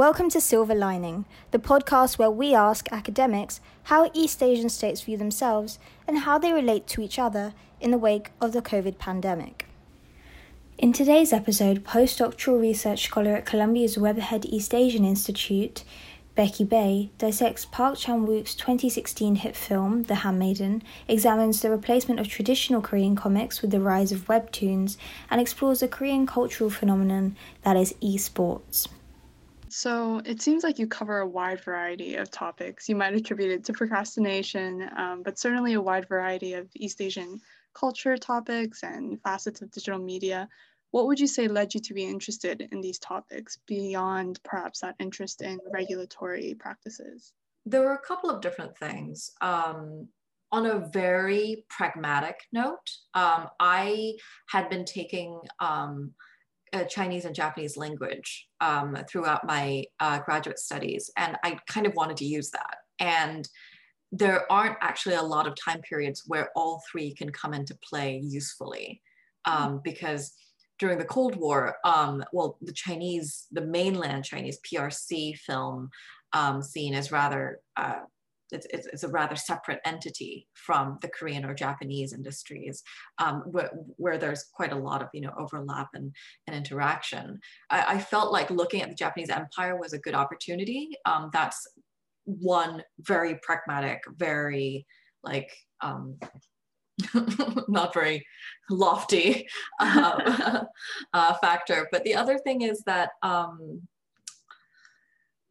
Welcome to Silver Lining, the podcast where we ask academics how East Asian states view themselves and how they relate to each other in the wake of the COVID pandemic. In today's episode, postdoctoral research scholar at Columbia's Weatherhead East Asian Institute, Becky Bay, dissects Park Chan Wook's 2016 hit film, The Handmaiden, examines the replacement of traditional Korean comics with the rise of webtoons, and explores the Korean cultural phenomenon that is esports. So it seems like you cover a wide variety of topics. You might attribute it to procrastination, um, but certainly a wide variety of East Asian culture topics and facets of digital media. What would you say led you to be interested in these topics beyond perhaps that interest in regulatory practices? There were a couple of different things. Um, on a very pragmatic note, um, I had been taking um, uh, Chinese and Japanese language um, throughout my uh, graduate studies, and I kind of wanted to use that. And there aren't actually a lot of time periods where all three can come into play usefully, um, mm. because during the Cold War, um, well, the Chinese, the mainland Chinese PRC film um, scene is rather uh, it's, it's, it's, a rather separate entity from the Korean or Japanese industries, um, where, where, there's quite a lot of you know overlap and, and interaction. I, I, felt like looking at the Japanese Empire was a good opportunity. Um, that's one very pragmatic, very like um, not very lofty uh, uh, factor. But the other thing is that um,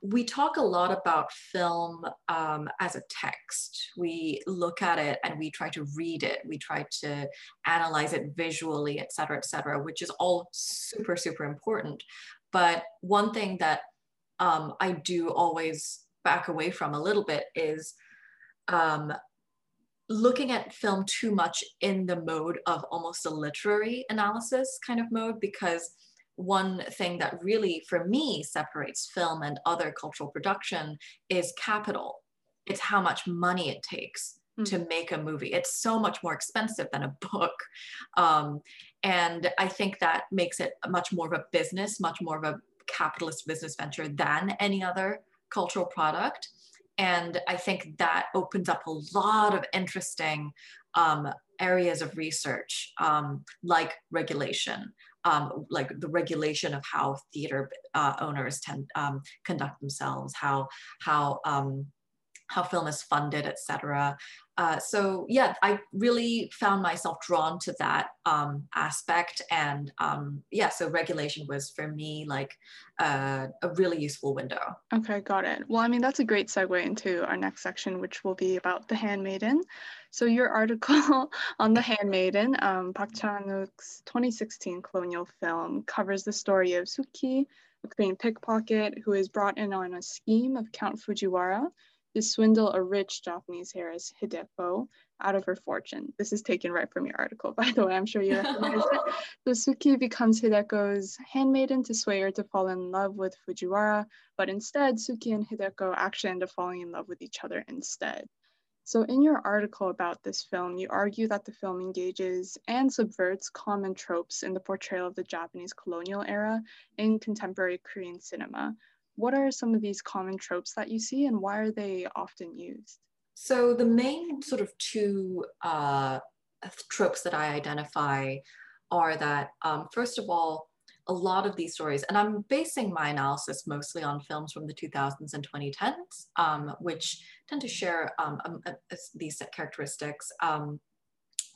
we talk a lot about film um, as a text. We look at it and we try to read it. We try to analyze it visually, et cetera, et cetera, which is all super, super important. But one thing that um, I do always back away from a little bit is um, looking at film too much in the mode of almost a literary analysis kind of mode because one thing that really, for me, separates film and other cultural production is capital. It's how much money it takes mm. to make a movie. It's so much more expensive than a book. Um, and I think that makes it much more of a business, much more of a capitalist business venture than any other cultural product. And I think that opens up a lot of interesting um, areas of research, um, like regulation, um, like the regulation of how theater uh, owners tend um, conduct themselves, how how um, how film is funded, etc. Uh, so yeah, I really found myself drawn to that um, aspect, and um, yeah, so regulation was for me like uh, a really useful window. Okay, got it. Well, I mean that's a great segue into our next section, which will be about the Handmaiden. So your article on the Handmaiden, um, Park Chan-wook's 2016 colonial film, covers the story of Suki, a Korean pickpocket who is brought in on a scheme of Count Fujiwara to swindle a rich Japanese heiress, Hideko, out of her fortune. This is taken right from your article, by the way. I'm sure you recognize it. So Suki becomes Hideko's handmaiden to sway her to fall in love with Fujiwara, but instead, Suki and Hideko actually end up falling in love with each other instead. So, in your article about this film, you argue that the film engages and subverts common tropes in the portrayal of the Japanese colonial era in contemporary Korean cinema, what are some of these common tropes that you see and why are they often used? So the main sort of two uh, tropes that I identify are that, um, first of all, a lot of these stories, and I'm basing my analysis mostly on films from the 2000s and 2010s, um, which tend to share um, um uh, these characteristics. Um,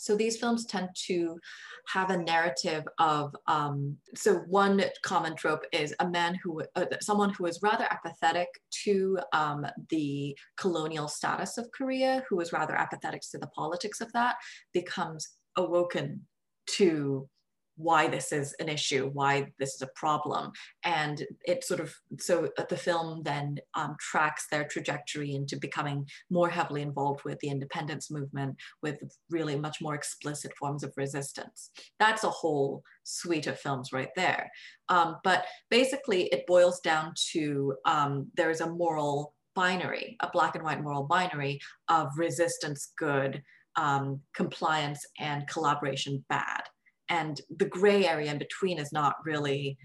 so these films tend to have a narrative of, um, so one common trope is a man who, uh, someone who is rather apathetic to um, the colonial status of Korea, who is rather apathetic to the politics of that, becomes awoken to why this is an issue, why this is a problem. And it sort of, so the film then um, tracks their trajectory into becoming more heavily involved with the independence movement, with really much more explicit forms of resistance. That's a whole suite of films right there. Um, but basically, it boils down to um, there's a moral binary, a black and white moral binary of resistance good, um, compliance and collaboration bad and the gray area in between is not really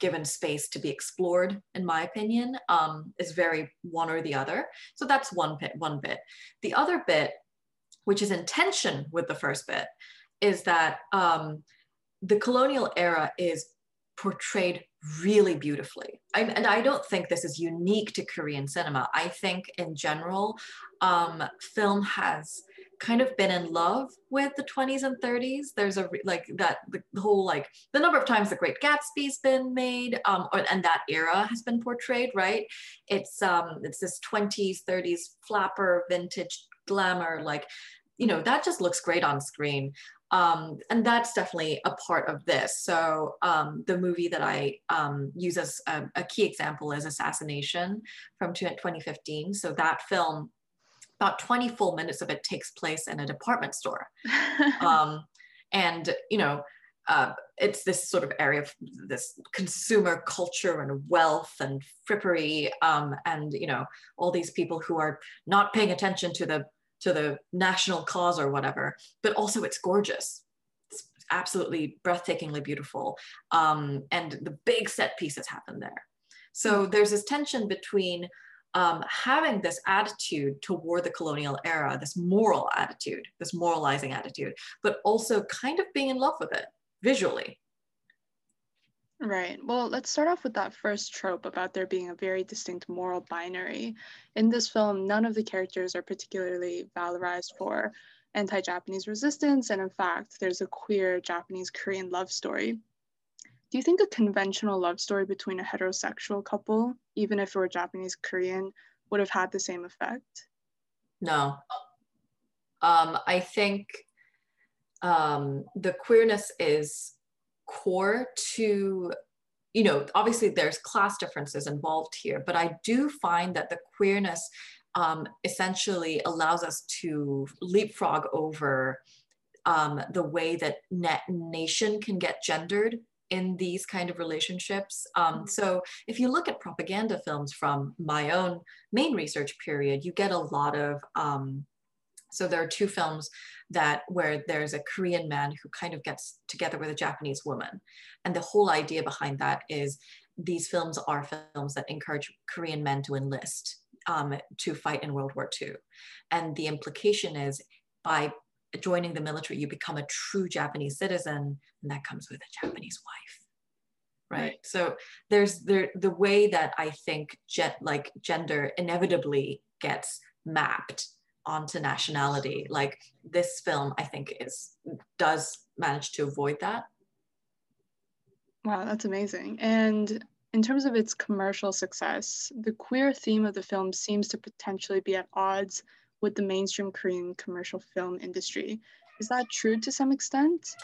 given space to be explored, in my opinion, um, is very one or the other. So that's one bit. One bit. The other bit, which is in tension with the first bit, is that um, the colonial era is portrayed really beautifully. I, and I don't think this is unique to Korean cinema. I think in general, um, film has kind of been in love with the 20s and 30s. There's a like that the whole like the number of times the Great Gatsby's been made, um, or, and that era has been portrayed. Right? It's um, it's this 20s, 30s flapper vintage glamour like you know that just looks great on screen um, and that's definitely a part of this. So um, the movie that I um, use as a, a, key example is Assassination from 2015. So that film, about 20 full minutes of it takes place in a department store. Um, and, you know, uh, it's this sort of area of this consumer culture and wealth and frippery um, and, you know, all these people who are not paying attention to the to the national cause or whatever, but also it's gorgeous. It's absolutely breathtakingly beautiful. Um, and the big set pieces happen there. So there's this tension between um, having this attitude toward the colonial era, this moral attitude, this moralizing attitude, but also kind of being in love with it visually. Right. Well, let's start off with that first trope about there being a very distinct moral binary. In this film, none of the characters are particularly valorized for anti Japanese resistance, and in fact, there's a queer Japanese Korean love story. Do you think a conventional love story between a heterosexual couple, even if it were Japanese Korean, would have had the same effect? No. Um, I think um, the queerness is core to you know obviously there's class differences involved here but i do find that the queerness um, essentially allows us to leapfrog over um, the way that net nation can get gendered in these kind of relationships. Um, mm-hmm. so if you look at propaganda films from my own main research period, you get a lot of um, so there are two films that where there's a Korean man who kind of gets together with a Japanese woman. And the whole idea behind that is these films are films that encourage Korean men to enlist um, to fight in World War II. And the implication is by joining the military, you become a true Japanese citizen, and that comes with a Japanese wife. Right. So there's there the way that I think jet like gender inevitably gets mapped onto nationality like this film i think is does manage to avoid that wow that's amazing and in terms of its commercial success the queer theme of the film seems to potentially be at odds with the mainstream korean commercial film industry is that true to some extent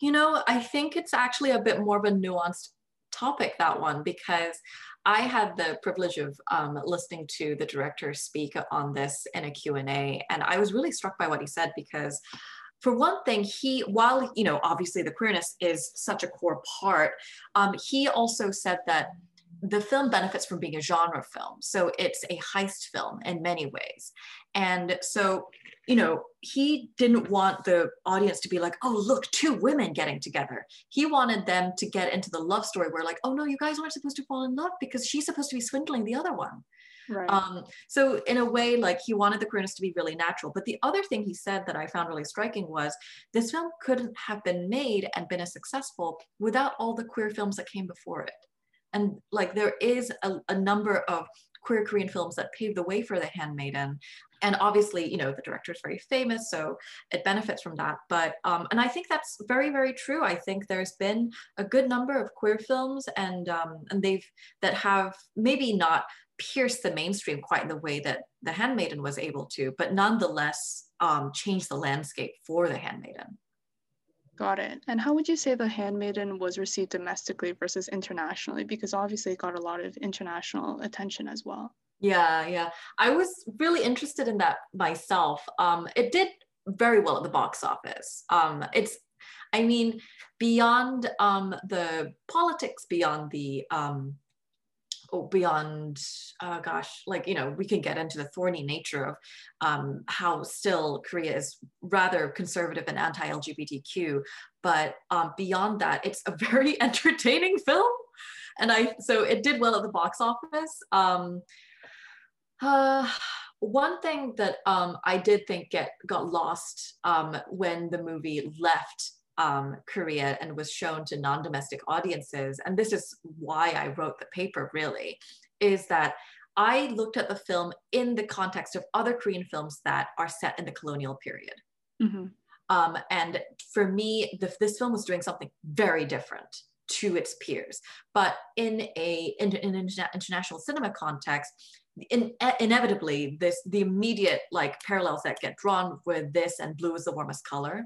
you know i think it's actually a bit more of a nuanced topic that one because I had the privilege of um, listening to the director speak on this in a Q&A, and I was really struck by what he said because for one thing, he, while, you know, obviously the queerness is such a core part, um, he also said that the film benefits from being a genre film. So it's a heist film in many ways. And so you know, he didn't want the audience to be like, oh, look, two women getting together. He wanted them to get into the love story where, like, oh, no, you guys aren't supposed to fall in love because she's supposed to be swindling the other one. Right. Um, so, in a way, like, he wanted the queerness to be really natural. But the other thing he said that I found really striking was this film couldn't have been made and been as successful without all the queer films that came before it. And, like, there is a, a number of queer Korean films that paved the way for The Handmaiden and obviously you know the director is very famous so it benefits from that but um, and i think that's very very true i think there's been a good number of queer films and um, and they've that have maybe not pierced the mainstream quite in the way that the handmaiden was able to but nonetheless um, changed the landscape for the handmaiden Got it. And how would you say The Handmaiden was received domestically versus internationally? Because obviously it got a lot of international attention as well. Yeah, yeah. I was really interested in that myself. Um, it did very well at the box office. Um, it's, I mean, beyond um, the politics, beyond the um, oh, beyond, uh, gosh, like, you know, we can get into the thorny nature of um, how still Korea is rather conservative and anti LGBTQ. But um, beyond that, it's a very entertaining film and I so it did well at the box office. Um, uh, one thing that um, I did think get got lost um, when the movie left um, Korea and was shown to non-domestic audiences, and this is why I wrote the paper really, is that I looked at the film in the context of other Korean films that are set in the colonial period. Mm-hmm. Um, and for me, the, this film was doing something very different to its peers. But in a in, in an international cinema context, in, inevitably, this the immediate like parallels that get drawn with this and Blue is the warmest color,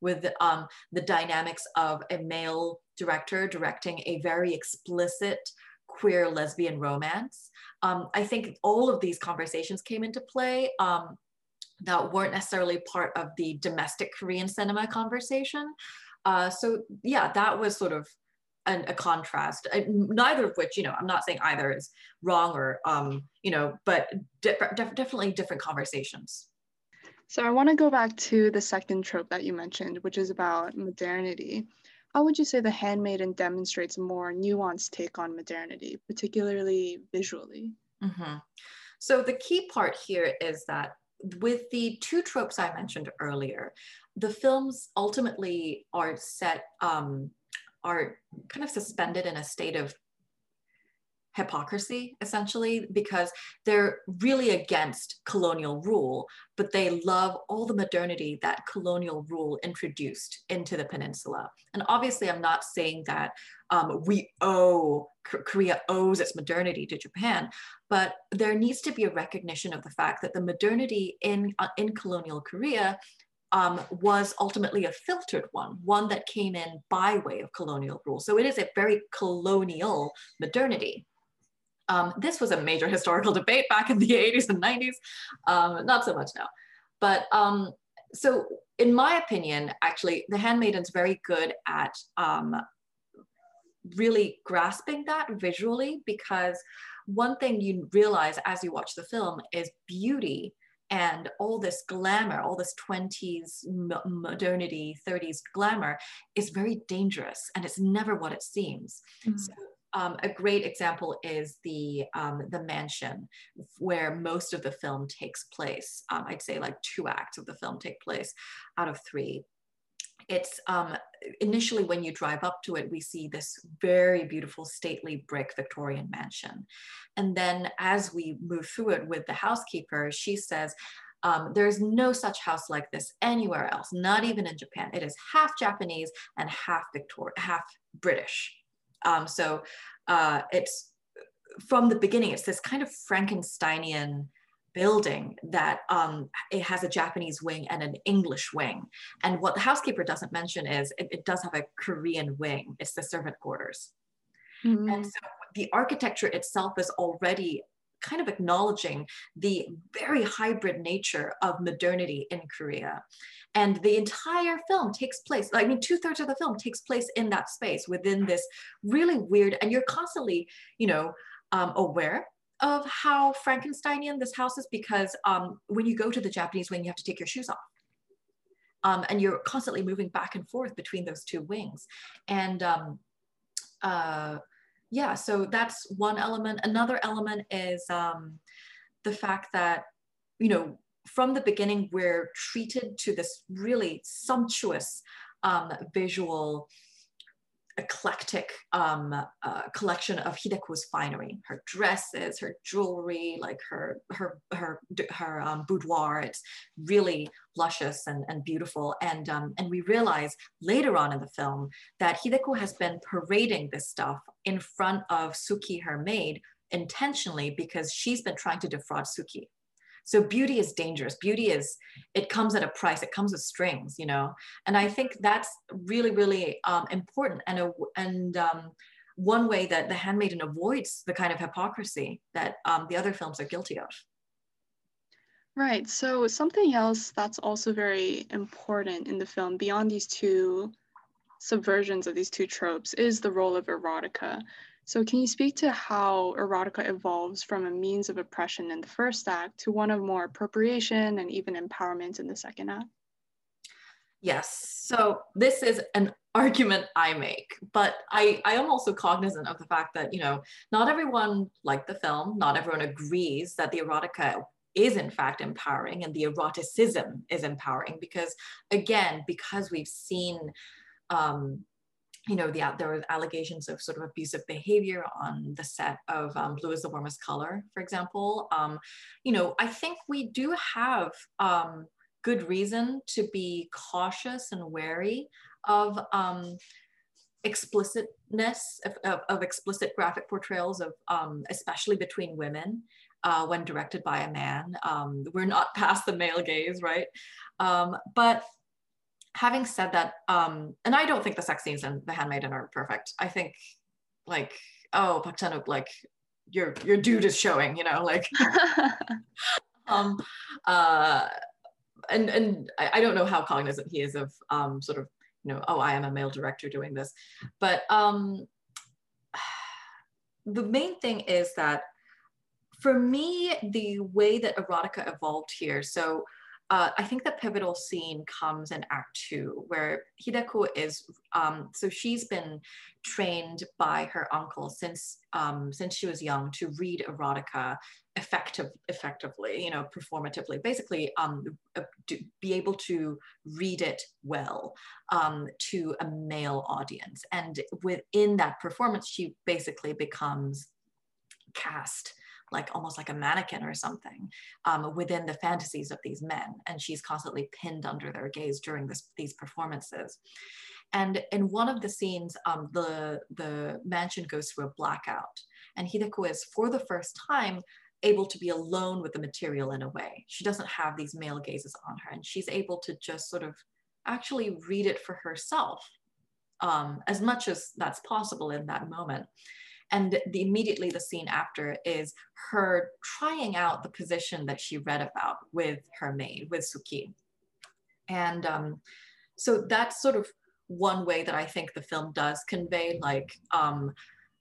with um, the dynamics of a male director directing a very explicit queer lesbian romance. Um, I think all of these conversations came into play um, that weren't necessarily part of the domestic Korean cinema conversation. Uh, so yeah, that was sort of an, a contrast. I, neither of which, you know, I'm not saying either is wrong or, um, you know, but def definitely different conversations. So I want to go back to the second trope that you mentioned, which is about modernity. How would you say The Handmaiden demonstrates a more nuanced take on modernity, particularly visually? Mm -hmm. So the key part here is that with the two tropes I mentioned earlier, the films ultimately are set um, are kind of suspended in a state of hypocrisy essentially because they're really against colonial rule but they love all the modernity that colonial rule introduced into the peninsula. And obviously i'm not saying that um, we owe korea owes its modernity to japan but there needs to be a recognition of the fact that the modernity in uh, in colonial korea um, was ultimately a filtered one, one that came in by way of colonial rule. So it is a very colonial modernity. Um, this was a major historical debate back in the 80s and 90s, um, not so much now. But um, so in my opinion, actually, The Handmaiden's very good at um, really grasping that visually because one thing you realize as you watch the film is beauty and all this glamour, all this 20s modernity, 30s glamour is very dangerous and it's never what it seems. Mm. So, um, a great example is the um, the mansion, where most of the film takes place. Um, I'd say like two acts of the film take place out of three it's um, initially when you drive up to it, we see this very beautiful, stately brick Victorian mansion. And then as we move through it with the housekeeper, she says, um, there's no such house like this anywhere else, not even in Japan. It is half Japanese and half Victor, half British. Um, so uh, it's from the beginning, it's this kind of Frankensteinian building that um, it has a Japanese wing and an English wing. And what the housekeeper doesn't mention is it, it does have a Korean wing. It's the servant quarters. Mm-hmm. And so the architecture itself is already kind of acknowledging the very hybrid nature of modernity in Korea. And the entire film takes place, I mean, two thirds of the film takes place in that space within this really weird, and you're constantly, you know, um, aware of how Frankensteinian this house is because um, when you go to the Japanese wing, you have to take your shoes off. Um, and you're constantly moving back and forth between those two wings. And um, uh, yeah, so that's one element. Another element is um, the fact that, you know, from the beginning, we're treated to this really sumptuous um, visual eclectic um, uh, collection of Hideko's finery, her dresses, her jewelry, like her her her her um, boudoir. It's really luscious and, and beautiful. And um, and we realize later on in the film that Hideko has been parading this stuff in front of Suki, her maid, intentionally because she's been trying to defraud Suki. So beauty is dangerous. Beauty is, it comes at a price. It comes with strings, you know? And I think that's really, really um, important. And, a, and um, one way that The Handmaiden avoids the kind of hypocrisy that um, the other films are guilty of. Right. So something else that's also very important in the film, beyond these two subversions of these two tropes, is the role of erotica. So can you speak to how erotica evolves from a means of oppression in the first act to one of more appropriation and even empowerment in the second act? Yes. So this is an argument I make. But I, I am also cognizant of the fact that, you know, not everyone liked the film, not everyone agrees that the erotica is in fact empowering and the eroticism is empowering because again, because we've seen um, you know, the, there were allegations of sort of abusive behavior on the set of um, Blue is the Warmest Color, for example. Um, you know, I think we do have um, good reason to be cautious and wary of um, explicitness of, of, of, explicit graphic portrayals of um, especially between women uh, when directed by a man um, we're not past the male gaze right um, but having said that um, and i don't think the sex scenes in the handmaiden are perfect. I think like oh Park Chan-wook, like your your dude is showing you know like um uh and and I, I, don't know how cognizant he is of um, sort of you know oh I am a male director doing this, but um, the main thing is that for me the way that erotica evolved here so uh, I think the pivotal scene comes in Act Two, where Hideko is. Um, so she's been trained by her uncle since um, since she was young to read erotica effective, effectively, you know, performatively. Basically, um, uh, be able to read it well um, to a male audience, and within that performance, she basically becomes cast like almost like a mannequin or something um, within the fantasies of these men. And she's constantly pinned under their gaze during this, these performances. And in one of the scenes, um, the, the mansion goes through a blackout. And Hideko is, for the first time, able to be alone with the material in a way. She doesn't have these male gazes on her, and she's able to just sort of actually read it for herself um, as much as that's possible in that moment. And the, immediately the scene after is her trying out the position that she read about with her maid, with Suki. And um, so that's sort of one way that I think the film does convey like um,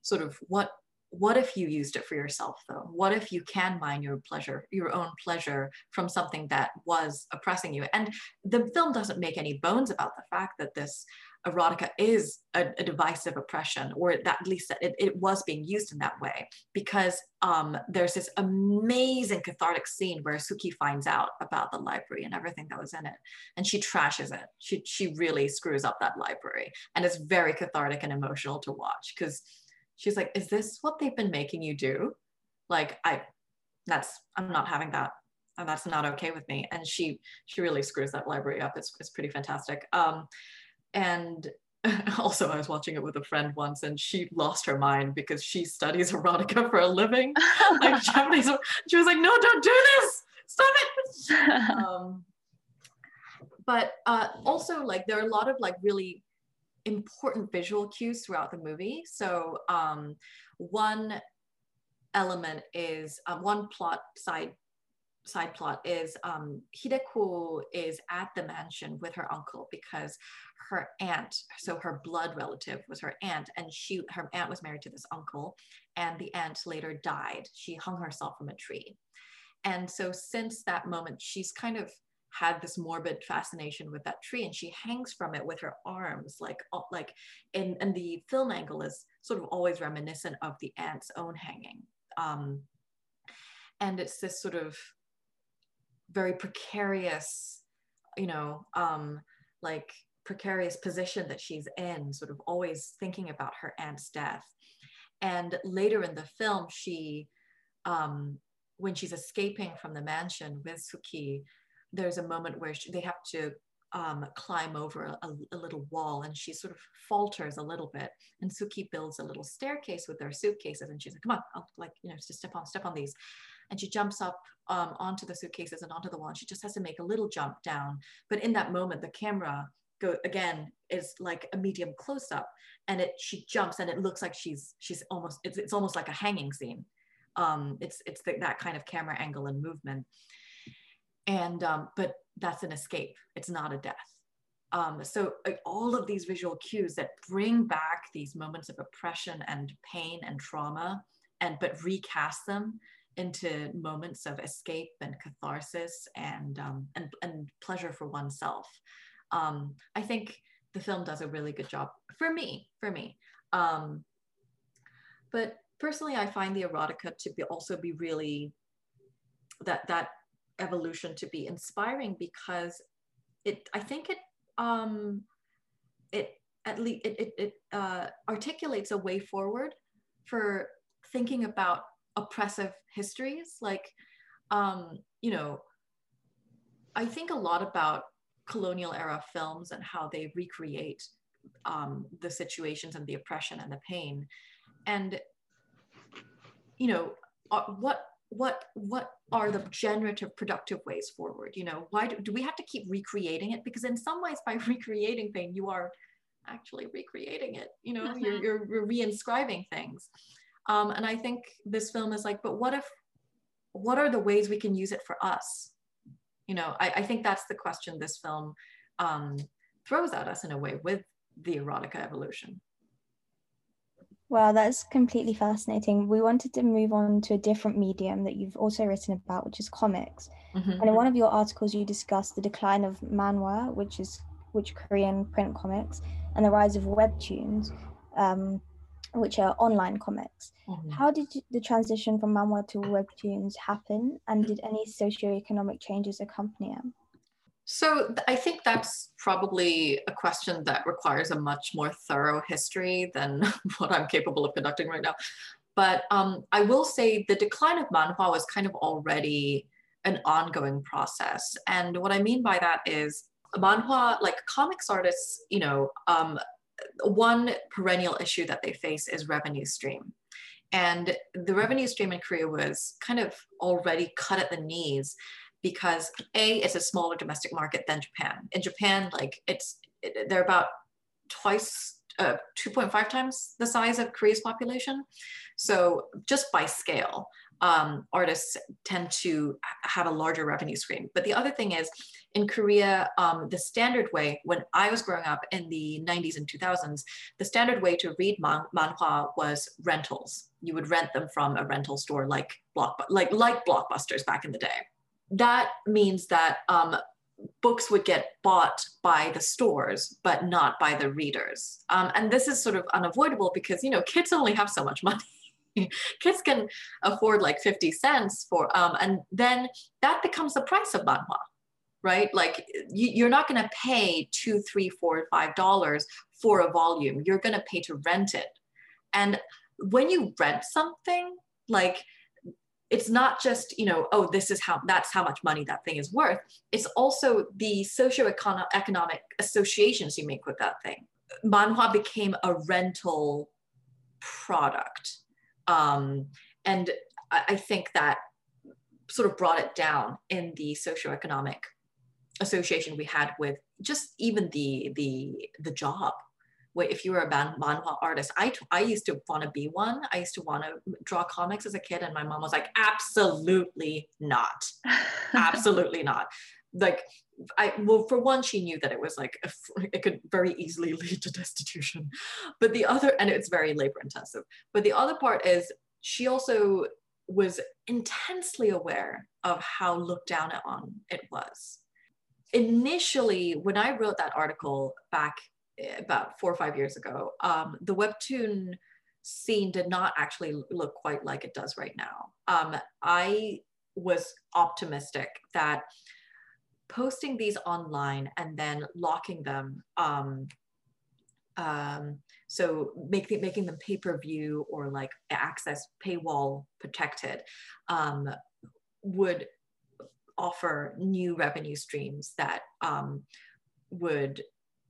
sort of what what if you used it for yourself though what if you can mine your pleasure your own pleasure from something that was oppressing you and the film doesn't make any bones about the fact that this erotica is a, a divisive oppression, or at least it, it, was being used in that way, because um, there's this amazing cathartic scene where Suki finds out about the library and everything that was in it, and she trashes it. She she really screws up that library, and it's very cathartic and emotional to watch because she's like, "Is this what they've been making you do?" Like I, that's I'm not having that and that's not okay with me and she she really screws that library up it's, it's pretty fantastic um and also I was watching it with a friend once and she lost her mind because she studies erotica for a living. like Japanese, she was like, no, don't do this. Stop it. um, but uh, also like there are a lot of like really important visual cues throughout the movie. So um, one element is um, one plot side side plot is um, Hideko is at the mansion with her uncle because her aunt, so her blood relative was her aunt, and she her aunt was married to this uncle, and the aunt later died. She hung herself from a tree. And so since that moment, she's kind of had this morbid fascination with that tree and she hangs from it with her arms like like and, and the film angle is sort of always reminiscent of the aunt's own hanging um, and it's this sort of very precarious you know um, like precarious position that she's in, sort of always thinking about her aunt's death. And later in the film, she, um, when she's escaping from the mansion with Suki, there's a moment where she, they have to um, climb over a, a, little wall and she sort of falters a little bit. And Suki builds a little staircase with their suitcases and she's like, come on, I'll like, you know, just step on, step on these. And she jumps up um, onto the suitcases and onto the wall. And she just has to make a little jump down. But in that moment, the camera go again is like a medium close up and it she jumps and it looks like she's she's almost it's, it's almost like a hanging scene. Um it's it's the, that kind of camera angle and movement. And um but that's an escape. It's not a death. Um so all of these visual cues that bring back these moments of oppression and pain and trauma and but recast them into moments of escape and catharsis and um, and, and pleasure for oneself um, I think the film does a really good job for me, for me. Um, but personally, I find the erotica to be also be really that that evolution to be inspiring because it I think it um it at least it it, it uh, articulates a way forward for thinking about oppressive histories like um you know I think a lot about colonial era films and how they recreate um, the situations and the oppression and the pain. And you know uh, what what what are the generative productive ways forward? You know why do, do we have to keep recreating it? Because in some ways by recreating pain you are actually recreating it. You know mm-hmm. you're, you're, you're reinscribing things. Um, and i think this film is like but what if what are the ways we can use it for us you know i, I think that's the question this film um, throws at us in a way with the erotica evolution Wow, that's completely fascinating. We wanted to move on to a different medium that you've also written about, which is comics. Mm-hmm. And in one of your articles, you discussed the decline of manhwa, which is which Korean print comics, and the rise of webtoons, um, which are online comics. Mm-hmm. How did the transition from manhwa to webtoons happen, and did any socioeconomic changes accompany it? So I think that's probably a question that requires a much more thorough history than what I'm capable of conducting right now. But um, I will say the decline of manhwa was kind of already an ongoing process. And what I mean by that is manhwa, like comics artists, you know, um, one perennial issue that they face is revenue stream. And the revenue stream in Korea was kind of already cut at the knees because a it's a smaller domestic market than Japan. In Japan, like it's it, they're about twice, uh, 2.5 times the size of Korea's population. So just by scale, um, artists tend to have a larger revenue stream. But the other thing is, in Korea, um, the standard way, when I was growing up in the 90s and 2000s, the standard way to read man- manhwa was rentals. You would rent them from a rental store like block, like like blockbusters back in the day that means that um, books would get bought by the stores but not by the readers um, and this is sort of unavoidable because you know kids only have so much money kids can afford like 50 cents for um, and then that becomes the price of manhwa right? Like you, are not going to pay two three four five dollars for a volume. You're going to pay to rent it. And when you rent something like it's not just you know oh this is how that's how much money that thing is worth. It's also the socio-economic associations you make with that thing. Manhwa became a rental product um, and I, I think that sort of brought it down in the socio-economic association we had with just even the the the job where if you were a manhwa artist. I, I used to want to be one. I used to want to draw comics as a kid, and my mom was like, absolutely not. absolutely not. Like, I well, for one, she knew that it was like it could very easily lead to destitution, but the other, and it's very labor intensive. But the other part is she also was intensely aware of how looked down on it was. Initially, when I wrote that article back about four or five years ago, um, the webtoon scene did not actually look quite like it does right now. Um, I was optimistic that posting these online and then locking them, um, um, so making making them pay per view or like access paywall protected, um, would offer new revenue streams that um, would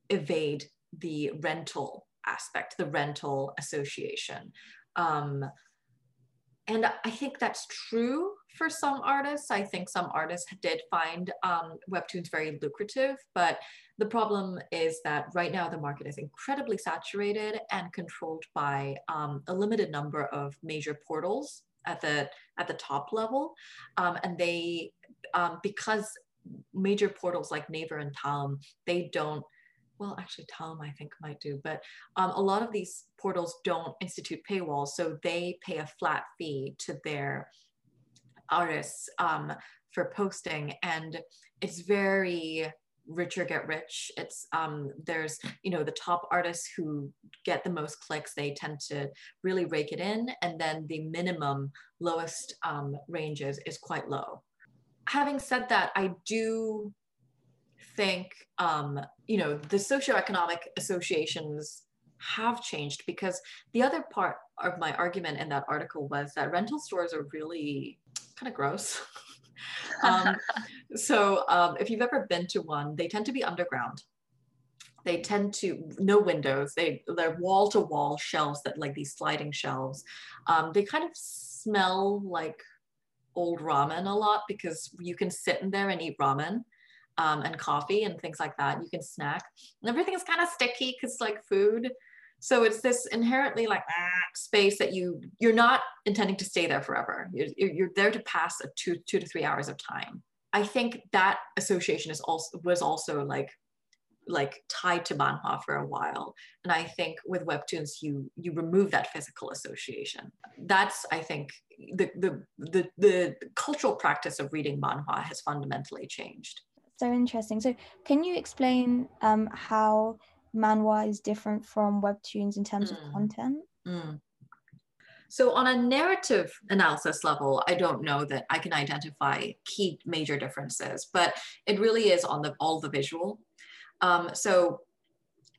evade the rental aspect, the rental association. Um, and I think that's true for some artists. I think some artists did find um, webtoons very lucrative, but the problem is that right now the market is incredibly saturated and controlled by um, a limited number of major portals at the at the top level, um, and they um, because major portals like Naver and Daum they don't well, actually, Daum, I think might do, but um, a lot of these portals don't institute paywalls, so they pay a flat fee to their artists um, for posting, and it's very richer get rich. It's um, there's you know the top artists who get the most clicks. They tend to really rake it in, and then the minimum lowest um, ranges is quite low. Having said that, I do think um, you know the socioeconomic associations have changed because the other part of my argument in that article was that rental stores are really kind of gross. um, so um, if you've ever been to one, they tend to be underground. They tend to no windows. They they're wall to wall shelves that like these sliding shelves. Um, they kind of smell like old ramen a lot because you can sit in there and eat ramen. Um, and coffee and things like that. You can snack. And everything is kind of sticky because like food. So it's this inherently like ah, space that you you're not intending to stay there forever. You're, you're there to pass a two two to three hours of time. I think that association is also was also like like tied to manhwa for a while and i think with webtoons you you remove that physical association that's i think the the the, the cultural practice of reading manhwa has fundamentally changed so interesting so can you explain um, how manhwa is different from webtoons in terms mm. of content? Mm. So, on a narrative analysis level, I don't know that I can identify key major differences, but it really is on the all the visual. Um, so,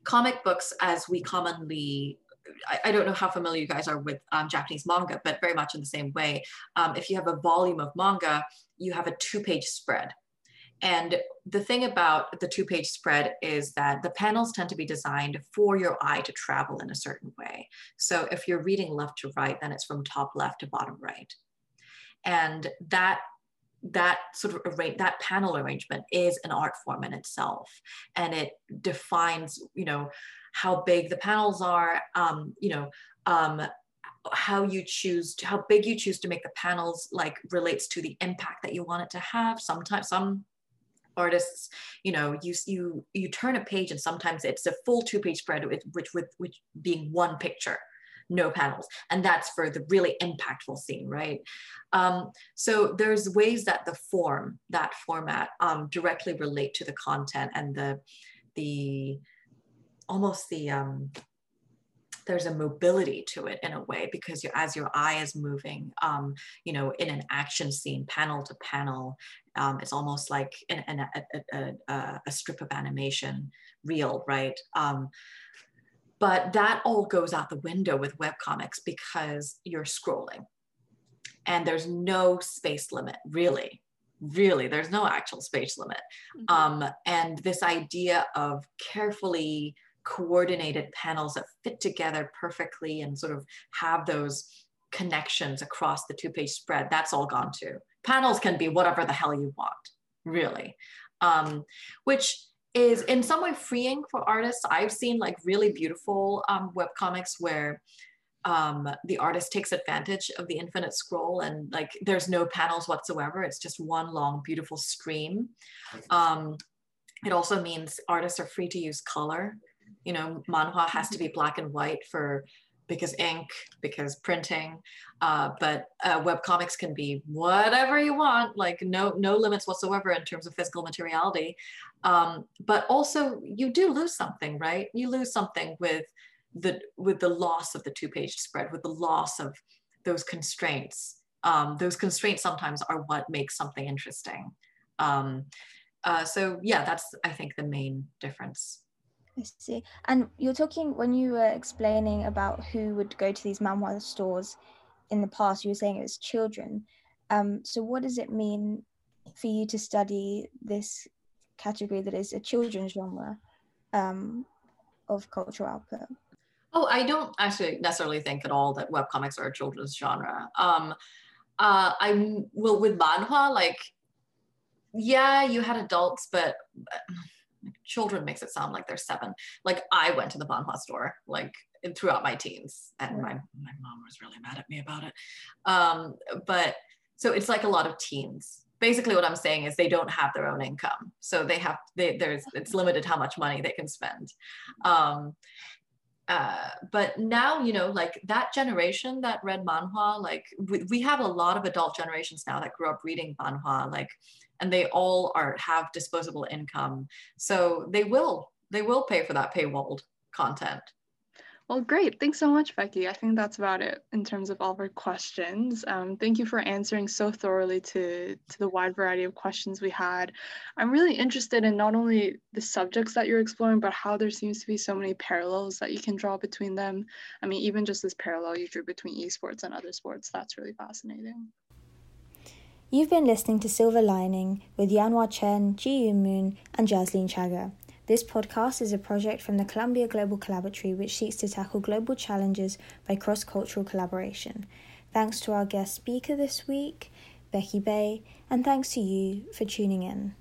comic books, as we commonly I, I, don't know how familiar you guys are with um, Japanese manga, but very much in the same way. Um, if you have a volume of manga, you have a two page spread. And the thing about the two page spread is that the panels tend to be designed for your eye to travel in a certain way. So if you're reading left to right, then it's from top left to bottom right. And that that sort of arrange that panel arrangement is an art form in itself and it defines you know how big the panels are um, you know um, how you choose to, how big you choose to make the panels like relates to the impact that you want it to have sometimes some artists you know you you you turn a page and sometimes it's a full two page spread with which with which being one picture no panels. And that's for the really impactful scene right? Um, so there's ways that the form that format um, directly relate to the content and the the almost the um, there's a mobility to it in a way because you, as your eye is moving, um, you know, in an action scene, panel to panel, um, it's almost like a, a, a, strip of animation reel, right? Um, but that all goes out the window with web comics because you're scrolling and there's no space limit, really. Really, there's no actual space limit. Mm-hmm. Um, and this idea of carefully coordinated panels that fit together perfectly and sort of have those connections across the two page spread, that's all gone too. Panels can be whatever the hell you want, really, um, which is in some way freeing for artists. I've seen like really beautiful um, web comics where um, the artist takes advantage of the infinite scroll and like there's no panels whatsoever. It's just one long, beautiful stream. Um, it also means artists are free to use color you know, manhwa has to be black and white for because ink, because printing, uh, but uh, web comics can be whatever you want, like no no limits whatsoever in terms of physical materiality. Um, but also, you do lose something, right? You lose something with the with the loss of the two page spread, with the loss of those constraints. Um, those constraints sometimes are what makes something interesting. Um, uh, so yeah, that's I think the main difference. I see. And you're talking when you were explaining about who would go to these manhwa stores in the past, you were saying it was children. Um, so what does it mean for you to study this category that is a children's genre um, of cultural output? Oh, I don't actually necessarily think at all that webcomics are a children's genre. Um, uh, I'm well with manhwa, like, yeah, you had adults, but children makes it sound like they're seven. Like I went to the manhwa store like throughout my teens, and my my mom was really mad at me about it. Um, but so it's like a lot of teens. Basically, what I'm saying is they don't have their own income, so they have they, there's it's limited how much money they can spend. Um, uh, but now you know like that generation that read manhwa like we, we have a lot of adult generations now that grew up reading manhwa like and they all are have disposable income. So they will they will pay for that paywalled content well, great. Thanks so much, Becky. I think that's about it in terms of all of our questions. Um, thank you for answering so thoroughly to, to the wide variety of questions we had. I'm really interested in not only the subjects that you're exploring, but how there seems to be so many parallels that you can draw between them. I mean, even just this parallel you drew between esports and other sports, that's really fascinating. You've been listening to Silver Lining with Yanhua Chen, Ji Yoon Moon, and Jasleen Chaga. This podcast is a project from the Columbia Global Collaboratory which seeks to tackle global challenges by cross cultural collaboration. Thanks to our guest speaker this week, Becky Bay, and thanks to you for tuning in.